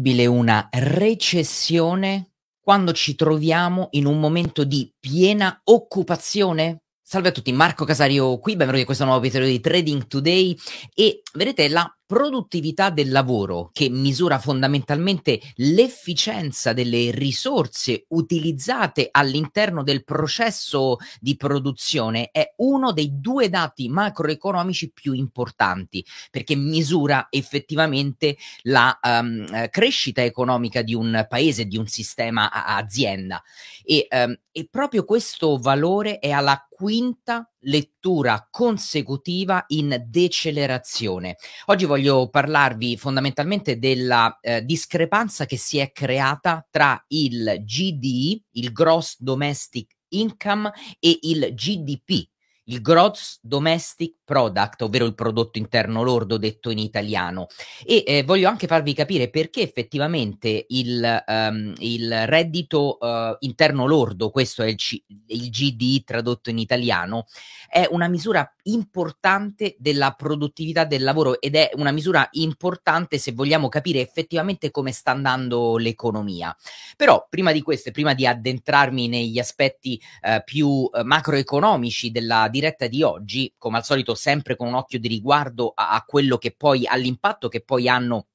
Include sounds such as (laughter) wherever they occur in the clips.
possibile una recessione quando ci troviamo in un momento di piena occupazione? Salve a tutti, Marco Casario qui, benvenuti a questo nuovo episodio di Trading Today e vedete la produttività del lavoro che misura fondamentalmente l'efficienza delle risorse utilizzate all'interno del processo di produzione è uno dei due dati macroeconomici più importanti perché misura effettivamente la um, crescita economica di un paese, di un sistema a- azienda. E, um, e proprio questo valore è alla quinta lettura consecutiva in decelerazione. Oggi voglio parlarvi fondamentalmente della eh, discrepanza che si è creata tra il GDI, il Gross Domestic Income, e il GDP, il Gross Domestic Product, ovvero il prodotto interno lordo detto in italiano. E eh, voglio anche farvi capire perché effettivamente il, um, il reddito uh, interno lordo, questo è il, C- il GDI tradotto in italiano, è una misura importante della produttività del lavoro ed è una misura importante se vogliamo capire effettivamente come sta andando l'economia. Però prima di questo e prima di addentrarmi negli aspetti uh, più uh, macroeconomici della diretta di oggi, come al solito sempre con un occhio di riguardo a, a quello che poi, all'impatto che poi hanno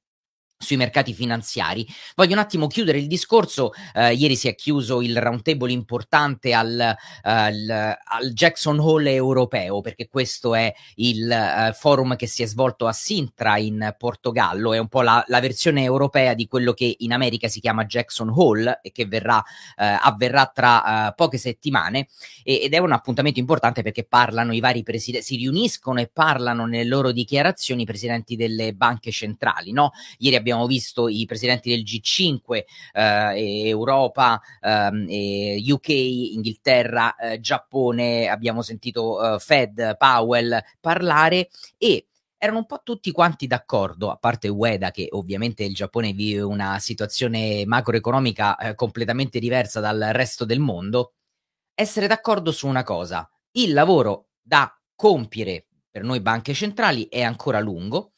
sui mercati finanziari. Voglio un attimo chiudere il discorso. Uh, ieri si è chiuso il roundtable importante al, uh, al, al, Jackson Hole europeo, perché questo è il uh, forum che si è svolto a Sintra in Portogallo. È un po' la, la, versione europea di quello che in America si chiama Jackson Hole e che verrà, avverrà tra poche settimane. E, ed è un appuntamento importante perché parlano i vari presidenti, si riuniscono e parlano nelle loro dichiarazioni i presidenti delle banche centrali. No? Ieri abbiamo visto i presidenti del G5, eh, Europa, eh, UK, Inghilterra, eh, Giappone, abbiamo sentito eh, Fed, Powell parlare e erano un po' tutti quanti d'accordo, a parte Ueda che ovviamente il Giappone vive una situazione macroeconomica eh, completamente diversa dal resto del mondo, essere d'accordo su una cosa, il lavoro da compiere per noi banche centrali è ancora lungo,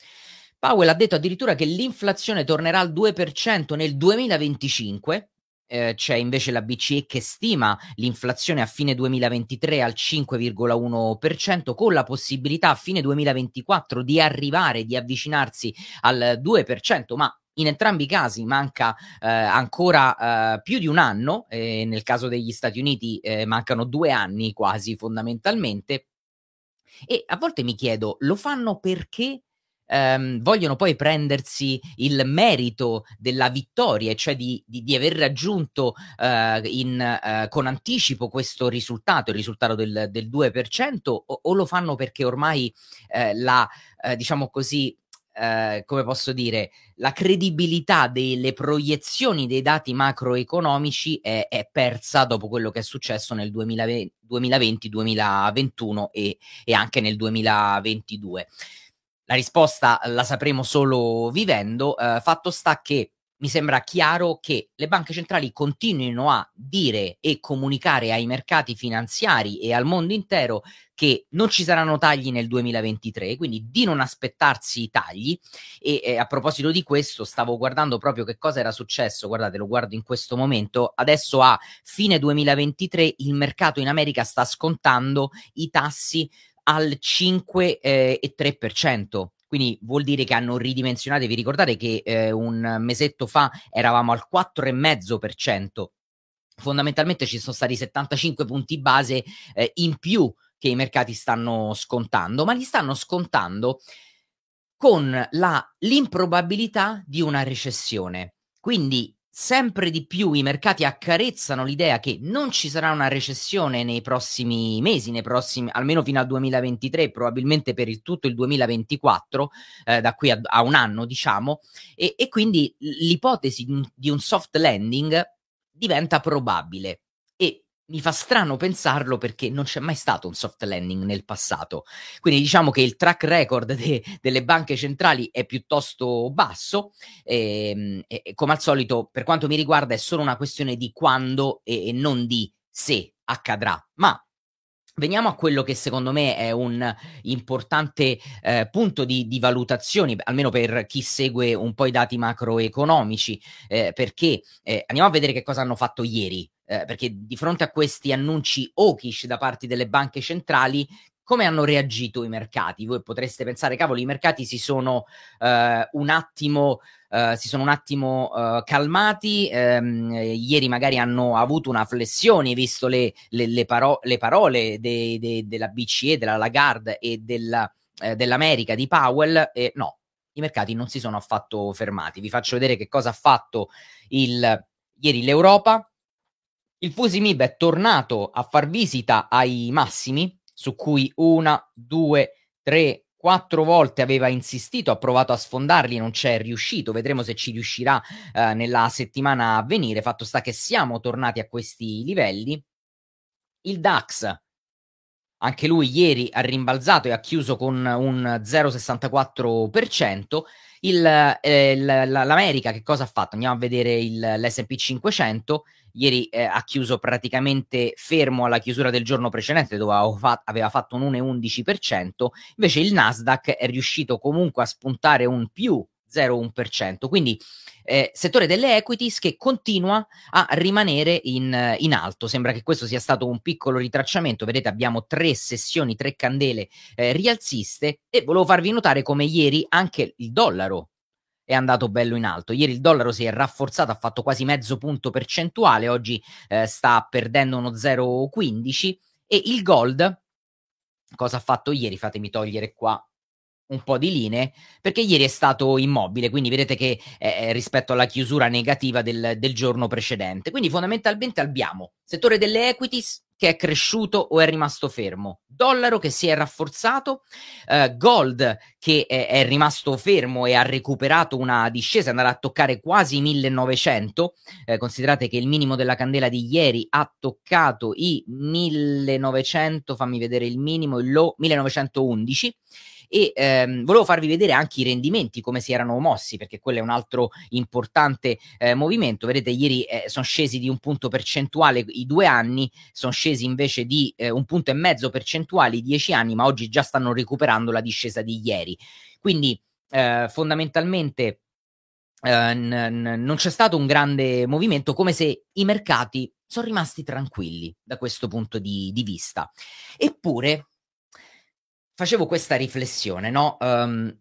Powell ha detto addirittura che l'inflazione tornerà al 2% nel 2025. Eh, c'è invece la BCE che stima l'inflazione a fine 2023 al 5,1% con la possibilità a fine 2024 di arrivare, di avvicinarsi al 2%, ma in entrambi i casi manca eh, ancora eh, più di un anno, eh, nel caso degli Stati Uniti eh, mancano due anni quasi fondamentalmente. E a volte mi chiedo, lo fanno perché ehm, vogliono poi prendersi il merito della vittoria, cioè di, di, di aver raggiunto eh, in, eh, con anticipo questo risultato, il risultato del, del 2%, o, o, lo fanno perché ormai eh, la, eh, diciamo così, Uh, come posso dire, la credibilità delle proiezioni dei dati macroeconomici è, è persa dopo quello che è successo nel 2020, 2021 e, e anche nel 2022. La risposta la sapremo solo vivendo. Uh, fatto sta che mi sembra chiaro che le banche centrali continuino a dire e comunicare ai mercati finanziari e al mondo intero che non ci saranno tagli nel 2023, quindi di non aspettarsi tagli. E eh, a proposito di questo, stavo guardando proprio che cosa era successo. Guardate, lo guardo in questo momento. Adesso a fine 2023 il mercato in America sta scontando i tassi al 5,3%. Eh, quindi vuol dire che hanno ridimensionato. Vi ricordate che eh, un mesetto fa eravamo al 4,5%. Fondamentalmente ci sono stati 75 punti base eh, in più che i mercati stanno scontando, ma li stanno scontando con la, l'improbabilità di una recessione. Quindi sempre di più i mercati accarezzano l'idea che non ci sarà una recessione nei prossimi mesi, nei prossimi, almeno fino al 2023, probabilmente per il tutto il 2024, eh, da qui a, a, un anno, diciamo, e, e quindi l'ipotesi di un soft landing diventa probabile mi fa strano pensarlo perché non c'è mai stato un soft landing nel passato. Quindi diciamo che il track record de- delle banche centrali è piuttosto basso ehm, e, e, come al solito per quanto mi riguarda è solo una questione di quando e, e non di se accadrà. Ma Veniamo a quello che secondo me è un importante eh, punto di, di, valutazione, almeno per chi segue un po' i dati macroeconomici, eh, perché eh, andiamo a vedere che cosa hanno fatto ieri. Eh, perché di fronte a questi annunci hawkish da parte delle banche centrali, come hanno reagito i mercati? Voi potreste pensare, cavolo, i mercati si sono uh, un attimo, uh, si sono un attimo uh, calmati, um, ieri magari hanno avuto una flessione, visto le, le, le, paro- le parole de- de- della BCE, della Lagarde e della, dell'America, di Powell, e no, i mercati non si sono affatto fermati. Vi faccio vedere che cosa ha fatto il, ieri l'Europa. Il Fusimib è tornato a far visita ai massimi, su cui una, due, tre, quattro volte aveva insistito, ha provato a sfondarli, non c'è riuscito, vedremo se ci riuscirà eh, nella settimana a venire, fatto sta che siamo tornati a questi livelli. Il DAX, anche lui ieri ha rimbalzato e ha chiuso con un 0,64%. Il, eh, l'America che cosa ha fatto? Andiamo a vedere il, l'SP 500 ieri eh, ha chiuso praticamente fermo alla chiusura del giorno precedente dove aveva fatto un 1,11%, invece il Nasdaq è riuscito comunque a spuntare un più 0,1%, quindi eh, settore delle equities che continua a rimanere in, in, alto. Sembra che questo sia stato un piccolo ritracciamento. Vedete, abbiamo tre sessioni, tre candele eh, rialziste e volevo farvi notare come ieri anche il dollaro è andato bello in alto. Ieri il dollaro si è rafforzato, ha fatto quasi mezzo punto percentuale, oggi eh, sta perdendo uno 0,15 e il gold cosa ha fatto ieri? Fatemi togliere qua un po' di linee perché ieri è stato immobile, quindi vedete che eh, rispetto alla chiusura negativa del, del giorno precedente. Quindi fondamentalmente abbiamo settore delle equities che è cresciuto o è rimasto fermo, dollaro che si è rafforzato, eh, gold che è, è, rimasto fermo e ha recuperato una discesa, andrà a toccare quasi 1900, eh, considerate che il minimo della candela di ieri ha toccato i 1900, fammi vedere il minimo, il low 1911 e ehm, volevo farvi vedere anche i rendimenti come si erano mossi perché quello è un altro importante eh, movimento vedete ieri eh, sono scesi di un punto percentuale i due anni sono scesi invece di eh, un punto e mezzo percentuale i dieci anni ma oggi già stanno recuperando la discesa di ieri quindi eh, fondamentalmente Uh, n- n- non c'è stato un grande movimento, come se i mercati sono rimasti tranquilli da questo punto di, di vista. Eppure, facevo questa riflessione, no? Um,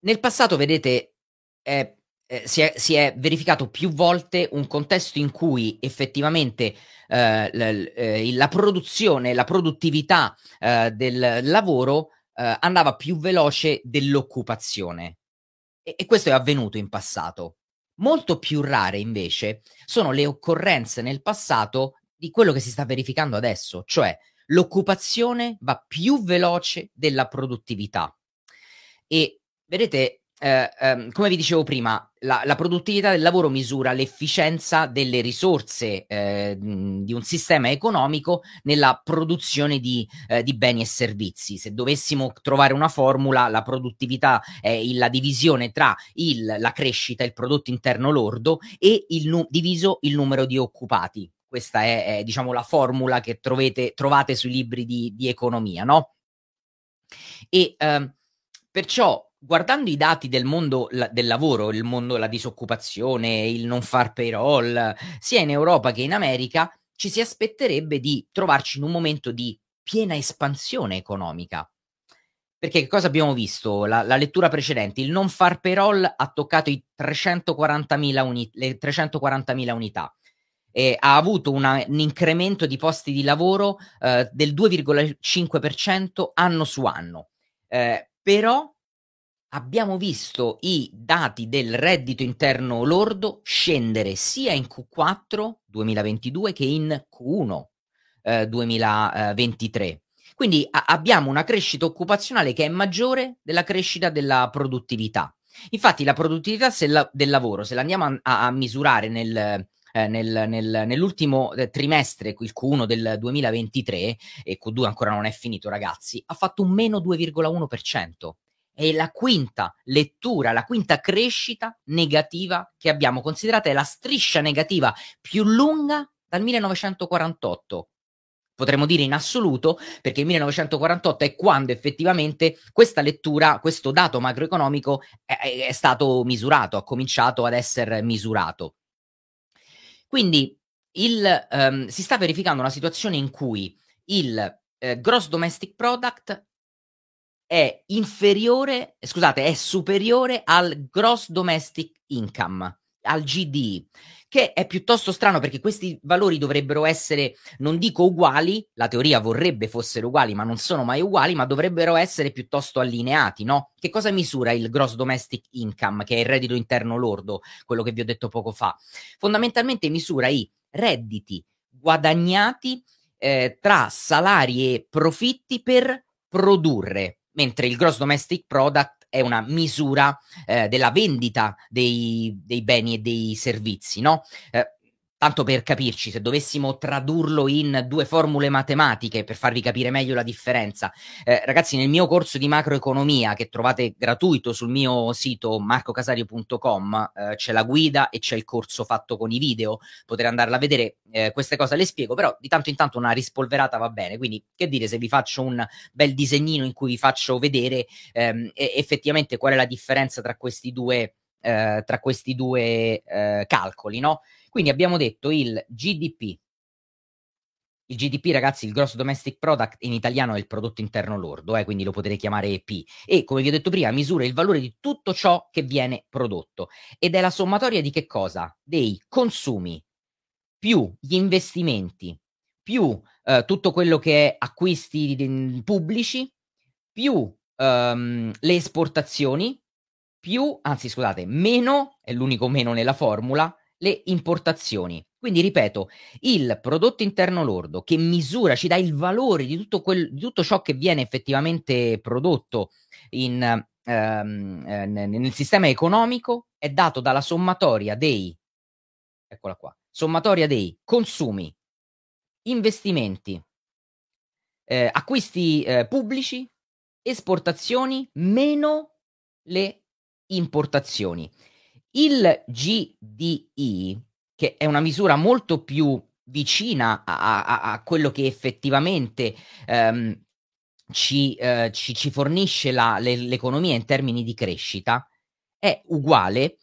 nel passato, vedete, eh, eh, si, è, si, è, verificato più volte un contesto in cui effettivamente eh, l- l- la produzione, la produttività eh, del lavoro eh, andava più veloce dell'occupazione. E-, e questo è avvenuto in passato. Molto più rare invece sono le occorrenze nel passato di quello che si sta verificando adesso, cioè l'occupazione va più veloce della produttività. E vedete, eh, ehm, come vi dicevo prima, la, la, produttività del lavoro misura l'efficienza delle risorse eh, di un sistema economico nella produzione di, eh, di, beni e servizi. Se dovessimo trovare una formula, la produttività è la divisione tra il, la crescita, il prodotto interno lordo e il nu- diviso il numero di occupati. Questa è, è diciamo, la formula che trovete, trovate sui libri di, di economia, no? E ehm, perciò guardando i dati del mondo la, del lavoro, il mondo della disoccupazione, il non far payroll, sia in Europa che in America, ci si aspetterebbe di trovarci in un momento di piena espansione economica. Perché che cosa abbiamo visto? La, la lettura precedente, il non far payroll ha toccato i 340.000 uni, le 340.000 unità eh, ha avuto una, un incremento di posti di lavoro eh, del 2,5% anno su anno. Eh, però abbiamo visto i dati del reddito interno lordo scendere sia in Q4 2022 che in Q1 2023. Quindi a- abbiamo una crescita occupazionale che è maggiore della crescita della produttività. Infatti la produttività la- del lavoro, se la andiamo a, a misurare nel, eh, nel, nel, nell'ultimo eh, trimestre, il Q1 del 2023, e Q2 ancora non è finito ragazzi, ha fatto un meno 2,1%. È la quinta lettura, la quinta crescita negativa che abbiamo. Considerate la striscia negativa più lunga dal 1948 potremmo dire in assoluto, perché il 1948 è quando effettivamente questa lettura, questo dato macroeconomico è, è stato misurato, ha cominciato ad essere misurato. Quindi il, um, si sta verificando una situazione in cui il eh, gross domestic product è inferiore, scusate, è superiore al gross domestic income, al GDI, che è piuttosto strano perché questi valori dovrebbero essere, non dico uguali, la teoria vorrebbe fossero uguali, ma non sono mai uguali, ma dovrebbero essere piuttosto allineati, no? Che cosa misura il gross domestic income, che è il reddito interno lordo, quello che vi ho detto poco fa? Fondamentalmente misura i redditi guadagnati eh, tra salari e profitti per produrre mentre il gross domestic product è una misura eh, della vendita dei, dei, beni e dei servizi, no? Eh, Tanto per capirci, se dovessimo tradurlo in due formule matematiche per farvi capire meglio la differenza, eh, ragazzi, nel mio corso di macroeconomia che trovate gratuito sul mio sito marcocasario.com eh, c'è la guida e c'è il corso fatto con i video, potete andarla a vedere, eh, queste cose le spiego, però di tanto in tanto una rispolverata va bene, quindi che dire se vi faccio un bel disegnino in cui vi faccio vedere ehm, effettivamente qual è la differenza tra questi due, eh, tra questi due eh, calcoli, no? Quindi abbiamo detto il GDP. Il GDP, ragazzi, il gross domestic product in italiano è il prodotto interno lordo, eh, quindi lo potete chiamare EP. E come vi ho detto prima, misura il valore di tutto ciò che viene prodotto. Ed è la sommatoria di che cosa? Dei consumi più gli investimenti più eh, tutto quello che è acquisti di, pubblici più ehm, le esportazioni più, anzi scusate, meno, è l'unico meno nella formula, le importazioni. Quindi ripeto, il prodotto interno lordo che misura, ci dà il valore di tutto, quel, di tutto ciò che viene effettivamente prodotto in, ehm, eh, nel sistema economico è dato dalla sommatoria dei, eccola qua, sommatoria dei consumi, investimenti, eh, acquisti eh, pubblici, esportazioni meno le importazioni. Il GDI, che è una misura molto più vicina a, a, a quello che effettivamente ehm, ci, eh, ci, ci, fornisce la, le, l'economia in termini di crescita, è uguale,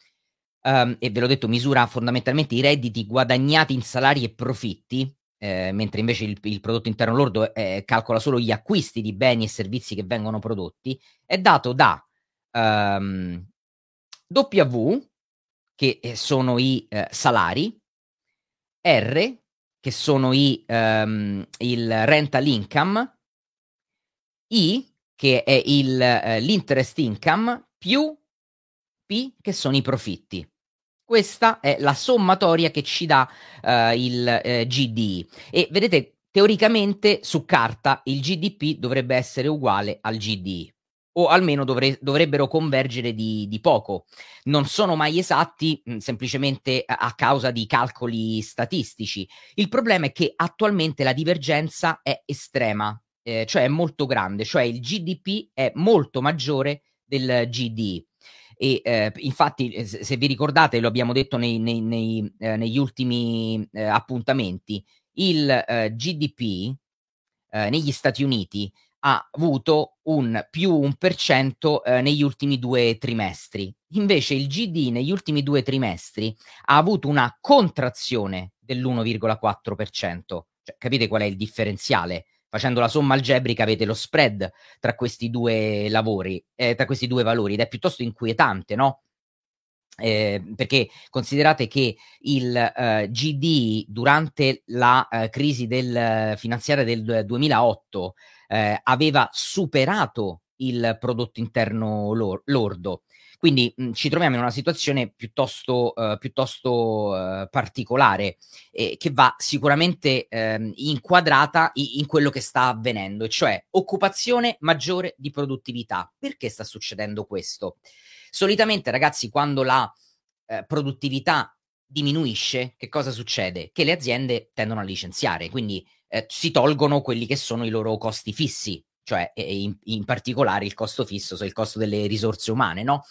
um, e ve l'ho detto, misura fondamentalmente i redditi guadagnati in salari e profitti, eh, mentre invece il, il, prodotto interno lordo eh, calcola solo gli acquisti di beni e servizi che vengono prodotti, è dato da um, W, che eh, sono i eh, salari, R, che sono i, um, il rental income, I, che è il, uh, l'interest income, più P, che sono i profitti. Questa è la sommatoria che ci dà uh, il uh, GDI. E vedete, teoricamente su carta il GDP dovrebbe essere uguale al GDI o almeno dovre- dovrebbero convergere di, di, poco. Non sono mai esatti mh, semplicemente a-, a causa di calcoli statistici. Il problema è che attualmente la divergenza è estrema, eh, cioè è molto grande, cioè il GDP è molto maggiore del GDI. E eh, infatti, eh, se vi ricordate, lo abbiamo detto nei, nei, nei, eh, negli ultimi eh, appuntamenti, il eh, GDP negli Stati Uniti ha avuto un più 1% eh, negli ultimi due trimestri. Invece il GD negli ultimi due trimestri ha avuto una contrazione dell'1,4%. Cioè, capite qual è il differenziale? Facendo la somma algebrica avete lo spread tra questi due lavori, eh, tra questi due valori ed è piuttosto inquietante, no? Eh, perché considerate che il eh, GD durante la eh, crisi del, finanziaria del 2008 eh, aveva superato il prodotto interno lor- lordo. Quindi mh, ci troviamo in una situazione piuttosto, uh, piuttosto uh, particolare eh, che va sicuramente eh, inquadrata in, in quello che sta avvenendo, cioè occupazione maggiore di produttività. Perché sta succedendo questo? Solitamente, ragazzi, quando la eh, produttività diminuisce, che cosa succede? Che le aziende tendono a licenziare, quindi eh, si tolgono quelli che sono i loro costi fissi, cioè in, in particolare il costo fisso, cioè il costo delle risorse umane, no?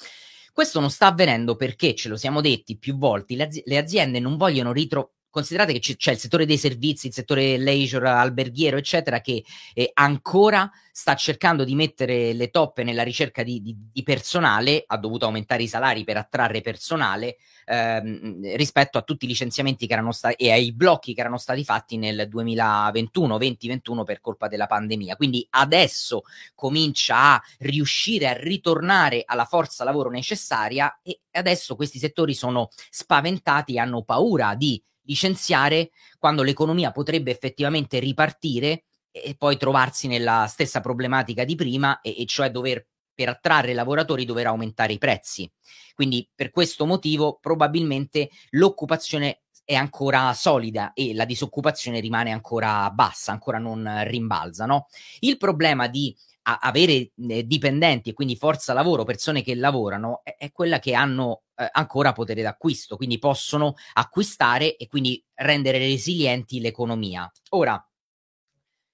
Questo non sta avvenendo perché, ce lo siamo detti più volte, le, aziende non vogliono ritro- considerate che c- c'è il settore dei servizi, il settore leisure, alberghiero, eccetera, che eh, ancora sta cercando di mettere le toppe nella ricerca di, di, di personale, ha dovuto aumentare i salari per attrarre personale ehm, rispetto a tutti i licenziamenti che erano stati e ai blocchi che erano stati fatti nel 2021-2021 per colpa della pandemia. Quindi adesso comincia a riuscire a ritornare alla forza lavoro necessaria e adesso questi settori sono spaventati e hanno paura di licenziare quando l'economia potrebbe effettivamente ripartire e poi trovarsi nella stessa problematica di prima, e, e cioè dover per attrarre lavoratori dover aumentare i prezzi. Quindi per questo motivo probabilmente l'occupazione è ancora solida e la disoccupazione rimane ancora bassa, ancora non rimbalza. No? Il problema di a- avere eh, dipendenti e quindi forza lavoro, persone che lavorano, è, è quella che hanno eh, ancora potere d'acquisto, quindi possono acquistare e quindi rendere resilienti l'economia. Ora,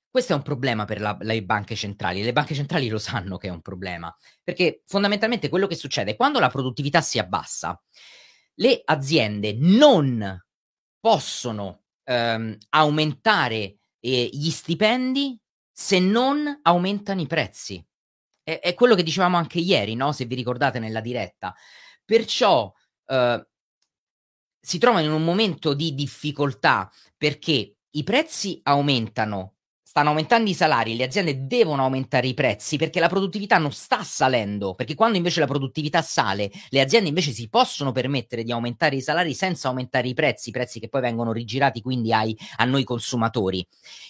questo è un problema per la, le banche centrali. Le banche centrali lo sanno che è un problema, perché fondamentalmente quello che succede quando la produttività si abbassa, le aziende non possono ehm, aumentare eh, gli stipendi se non aumentano i prezzi. È, è, quello che dicevamo anche ieri, no? se vi ricordate nella diretta. Perciò eh, si trovano in un momento di difficoltà perché i prezzi aumentano stanno aumentando i salari, le aziende devono aumentare i prezzi perché la produttività non sta salendo, perché quando invece la produttività sale, le aziende invece si possono permettere di aumentare i salari senza aumentare i prezzi, prezzi che poi vengono rigirati quindi ai, a noi consumatori.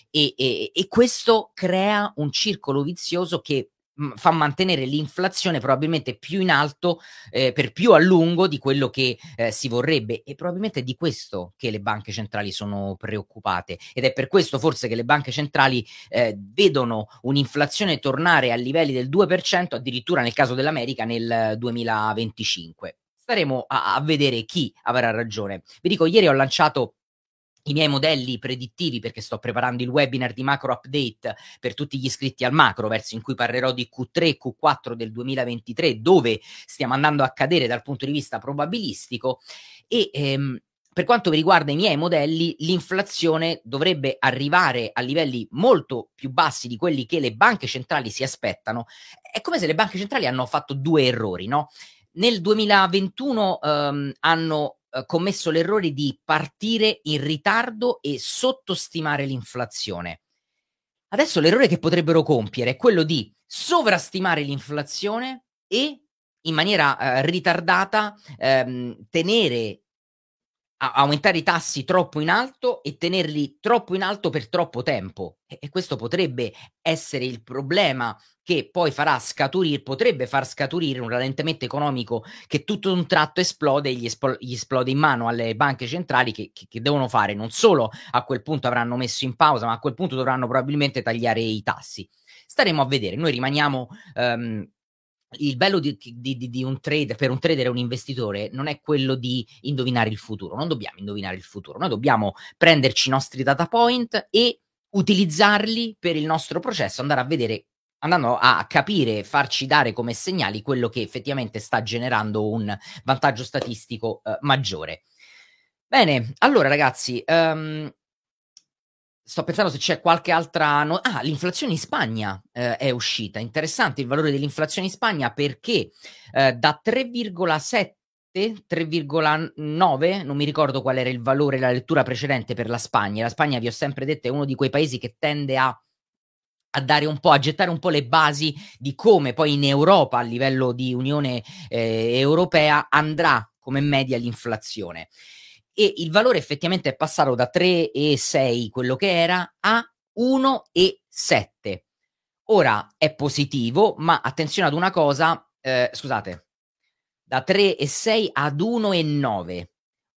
E, e, e questo crea un circolo vizioso che fa mantenere l'inflazione probabilmente più in alto eh, per più a lungo di quello che eh, si vorrebbe e probabilmente è di questo che le banche centrali sono preoccupate ed è per questo forse che le banche centrali eh, vedono un'inflazione tornare a livelli del 2% addirittura nel caso dell'America nel 2025. Staremo a, a vedere chi avrà ragione. Vi dico, ieri ho lanciato i miei modelli predittivi perché sto preparando il webinar di macro update per tutti gli iscritti al macro verso in cui parlerò di Q3 e Q4 del 2023 dove stiamo andando a cadere dal punto di vista probabilistico e ehm, per quanto mi riguarda i miei modelli, l'inflazione dovrebbe arrivare a livelli molto più bassi di quelli che le banche centrali si aspettano. È come se le banche centrali hanno fatto due errori, no? Nel 2021 ehm, hanno eh, commesso l'errore di partire in ritardo e sottostimare l'inflazione. Adesso l'errore che potrebbero compiere è quello di sovrastimare l'inflazione e in maniera eh, ritardata ehm, tenere aumentare i tassi troppo in alto e tenerli troppo in alto per troppo tempo. E, e questo potrebbe essere il problema che poi farà scaturire, potrebbe far scaturire un rallentamento economico che tutto un tratto esplode e gli, espl- gli esplode in mano alle banche centrali che, che, che, devono fare, non solo a quel punto avranno messo in pausa, ma a quel punto dovranno probabilmente tagliare i tassi. Staremo a vedere, noi rimaniamo... Um, il bello di, di, di, un trader, per un trader e un investitore, non è quello di indovinare il futuro. Non dobbiamo indovinare il futuro, noi dobbiamo prenderci i nostri data point e utilizzarli per il nostro processo, andare a vedere, andando a capire, farci dare come segnali quello che effettivamente sta generando un vantaggio statistico uh, maggiore. Bene, allora ragazzi, um, Sto pensando se c'è qualche altra. No- ah, l'inflazione in Spagna eh, è uscita. Interessante il valore dell'inflazione in Spagna perché eh, da 3,7 3,9, non mi ricordo qual era il valore, la lettura precedente per la Spagna. La Spagna, vi ho sempre detto, è uno di quei paesi che tende a, a dare un po', a gettare un po' le basi di come poi in Europa, a livello di Unione eh, Europea, andrà come media l'inflazione e il valore effettivamente è passato da 3,6 quello che era a 1,7. Ora è positivo, ma attenzione ad una cosa, eh, scusate, da 3,6 ad 1,9.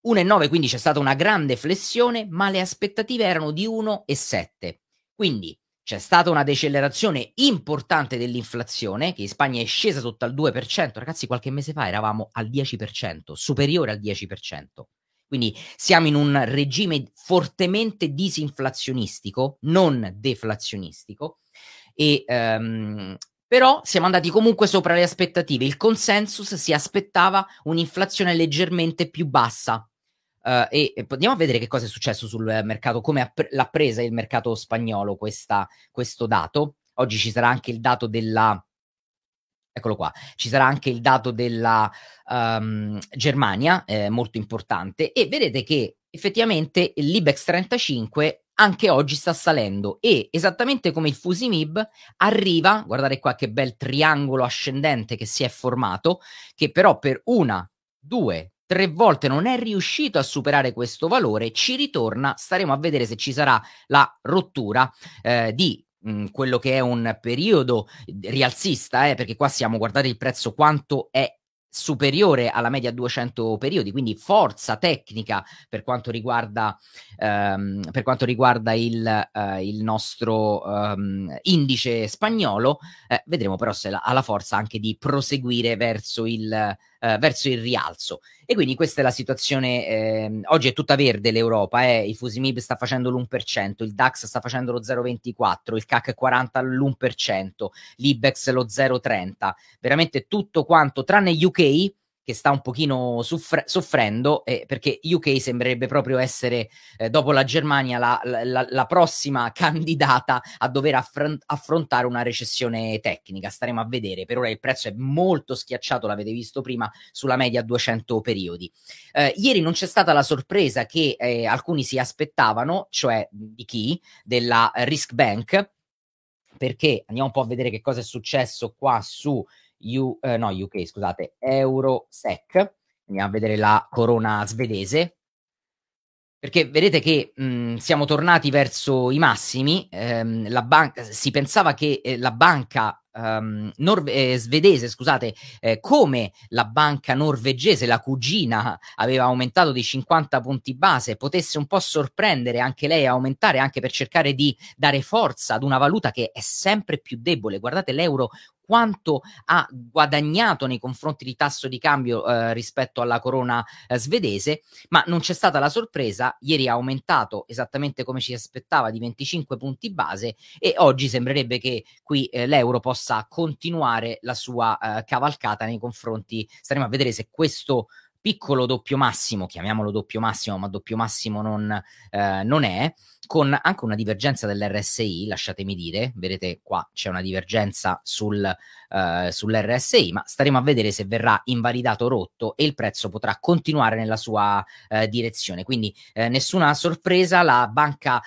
1,9 quindi c'è stata una grande flessione, ma le aspettative erano di 1,7. Quindi c'è stata una decelerazione importante dell'inflazione, che in Spagna è scesa sotto al 2%. Ragazzi, qualche mese fa eravamo al 10%, superiore al 10%. Quindi siamo in un regime fortemente disinflazionistico, non deflazionistico, e, um, però siamo andati comunque sopra le aspettative. Il consensus si aspettava un'inflazione leggermente più bassa. Uh, e, e, andiamo a vedere che cosa è successo sul mercato, come pre- l'ha presa il mercato spagnolo questa, questo dato. Oggi ci sarà anche il dato della eccolo qua, ci sarà anche il dato della um, Germania, eh, molto importante, e vedete che effettivamente l'Ibex 35 anche oggi sta salendo e esattamente come il Fusimib arriva, guardate qua che bel triangolo ascendente che si è formato, che però per una, due, tre volte non è riuscito a superare questo valore, ci ritorna, staremo a vedere se ci sarà la rottura eh, di mh, quello che è un periodo rialzista, eh, perché qua siamo, guardate il prezzo quanto è superiore alla media 200 periodi, quindi forza tecnica per quanto riguarda, ehm, per quanto riguarda il, eh, il nostro ehm, indice spagnolo, eh, vedremo però se ha la forza anche di proseguire verso il, eh, verso il rialzo. E quindi questa è la situazione. Eh, oggi è tutta verde l'Europa, eh. il Fusimib sta facendo l'1%, il DAX sta facendo lo 0,24, il CAC 40 l'1%, l'Ibex lo 0,30. Veramente tutto quanto, tranne UK che sta un pochino soffre- soffrendo, eh, perché UK sembrerebbe proprio essere, eh, dopo la Germania, la, la, la, prossima (laughs) candidata a dover affron- affrontare una recessione tecnica. Staremo a vedere. Per ora il prezzo è molto schiacciato, l'avete visto prima, sulla media 200 periodi. Eh, ieri non c'è stata la sorpresa che eh, alcuni si aspettavano, cioè di chi? Della Risk Bank, perché andiamo un po' a vedere che cosa è successo qua su U, eh, no, UK, scusate, Eurosec. Andiamo a vedere la corona svedese. Perché vedete che mh, siamo tornati verso i massimi. Ehm, banca, si pensava che eh, la banca um, norve- eh, svedese, scusate, eh, come la banca norvegese, la cugina, aveva aumentato di 50 punti base, potesse un po' sorprendere anche lei a aumentare anche per cercare di dare forza ad una valuta che è sempre più debole. Guardate l'euro quanto ha guadagnato nei confronti di tasso di cambio eh, rispetto alla corona eh, svedese, ma non c'è stata la sorpresa, ieri ha aumentato esattamente come ci aspettava di 25 punti base e oggi sembrerebbe che qui eh, l'euro possa continuare la sua eh, cavalcata nei confronti, staremo a vedere se questo piccolo doppio massimo, chiamiamolo doppio massimo, ma doppio massimo non, eh, non è, con anche una divergenza dell'RSI, lasciatemi dire, vedete qua c'è una divergenza sul, uh, sull'RSI, ma staremo a vedere se verrà invalidato o rotto e il prezzo potrà continuare nella sua uh, direzione. Quindi uh, nessuna sorpresa, la banca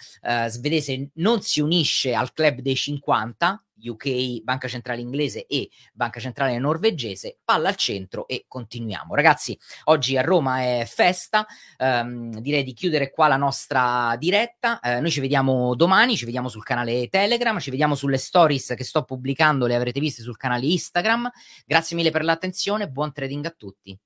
svedese non si unisce al club dei 50, UK, Banca Centrale Inglese e Banca Centrale Norvegese, palla al centro e continuiamo. Ragazzi, oggi a Roma è festa, um, direi di chiudere qua la nostra diretta. Uh, noi ci vediamo domani, ci vediamo sul canale Telegram, ci vediamo sulle stories che sto pubblicando, le avrete viste sul canale Instagram. Grazie mille per l'attenzione, buon trading a tutti.